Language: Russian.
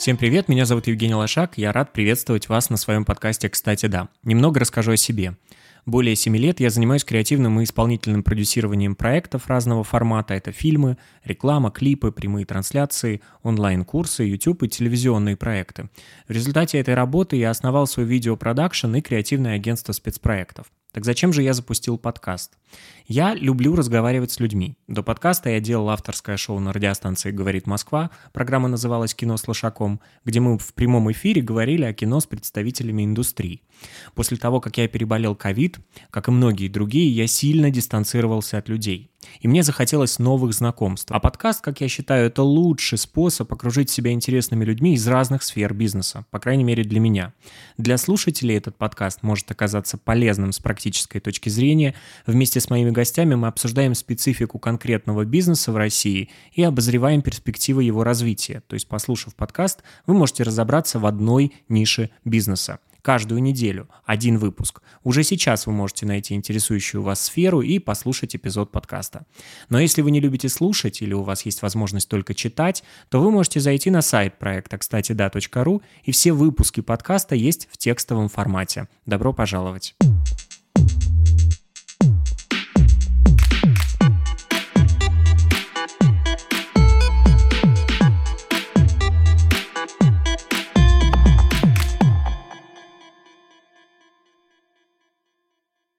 Всем привет, меня зовут Евгений Лошак, я рад приветствовать вас на своем подкасте «Кстати, да». Немного расскажу о себе. Более 7 лет я занимаюсь креативным и исполнительным продюсированием проектов разного формата. Это фильмы, реклама, клипы, прямые трансляции, онлайн-курсы, YouTube и телевизионные проекты. В результате этой работы я основал свой видеопродакшн и креативное агентство спецпроектов. Так зачем же я запустил подкаст? Я люблю разговаривать с людьми. До подкаста я делал авторское шоу на радиостанции «Говорит Москва». Программа называлась «Кино с Лошаком», где мы в прямом эфире говорили о кино с представителями индустрии. После того, как я переболел ковид, как и многие другие, я сильно дистанцировался от людей. И мне захотелось новых знакомств. А подкаст, как я считаю, это лучший способ окружить себя интересными людьми из разных сфер бизнеса, по крайней мере для меня. Для слушателей этот подкаст может оказаться полезным с практической точки зрения. Вместе с моими гостями мы обсуждаем специфику конкретного бизнеса в России и обозреваем перспективы его развития. То есть, послушав подкаст, вы можете разобраться в одной нише бизнеса каждую неделю, один выпуск. Уже сейчас вы можете найти интересующую вас сферу и послушать эпизод подкаста. Но если вы не любите слушать или у вас есть возможность только читать, то вы можете зайти на сайт проекта кстати да.ру и все выпуски подкаста есть в текстовом формате. Добро пожаловать!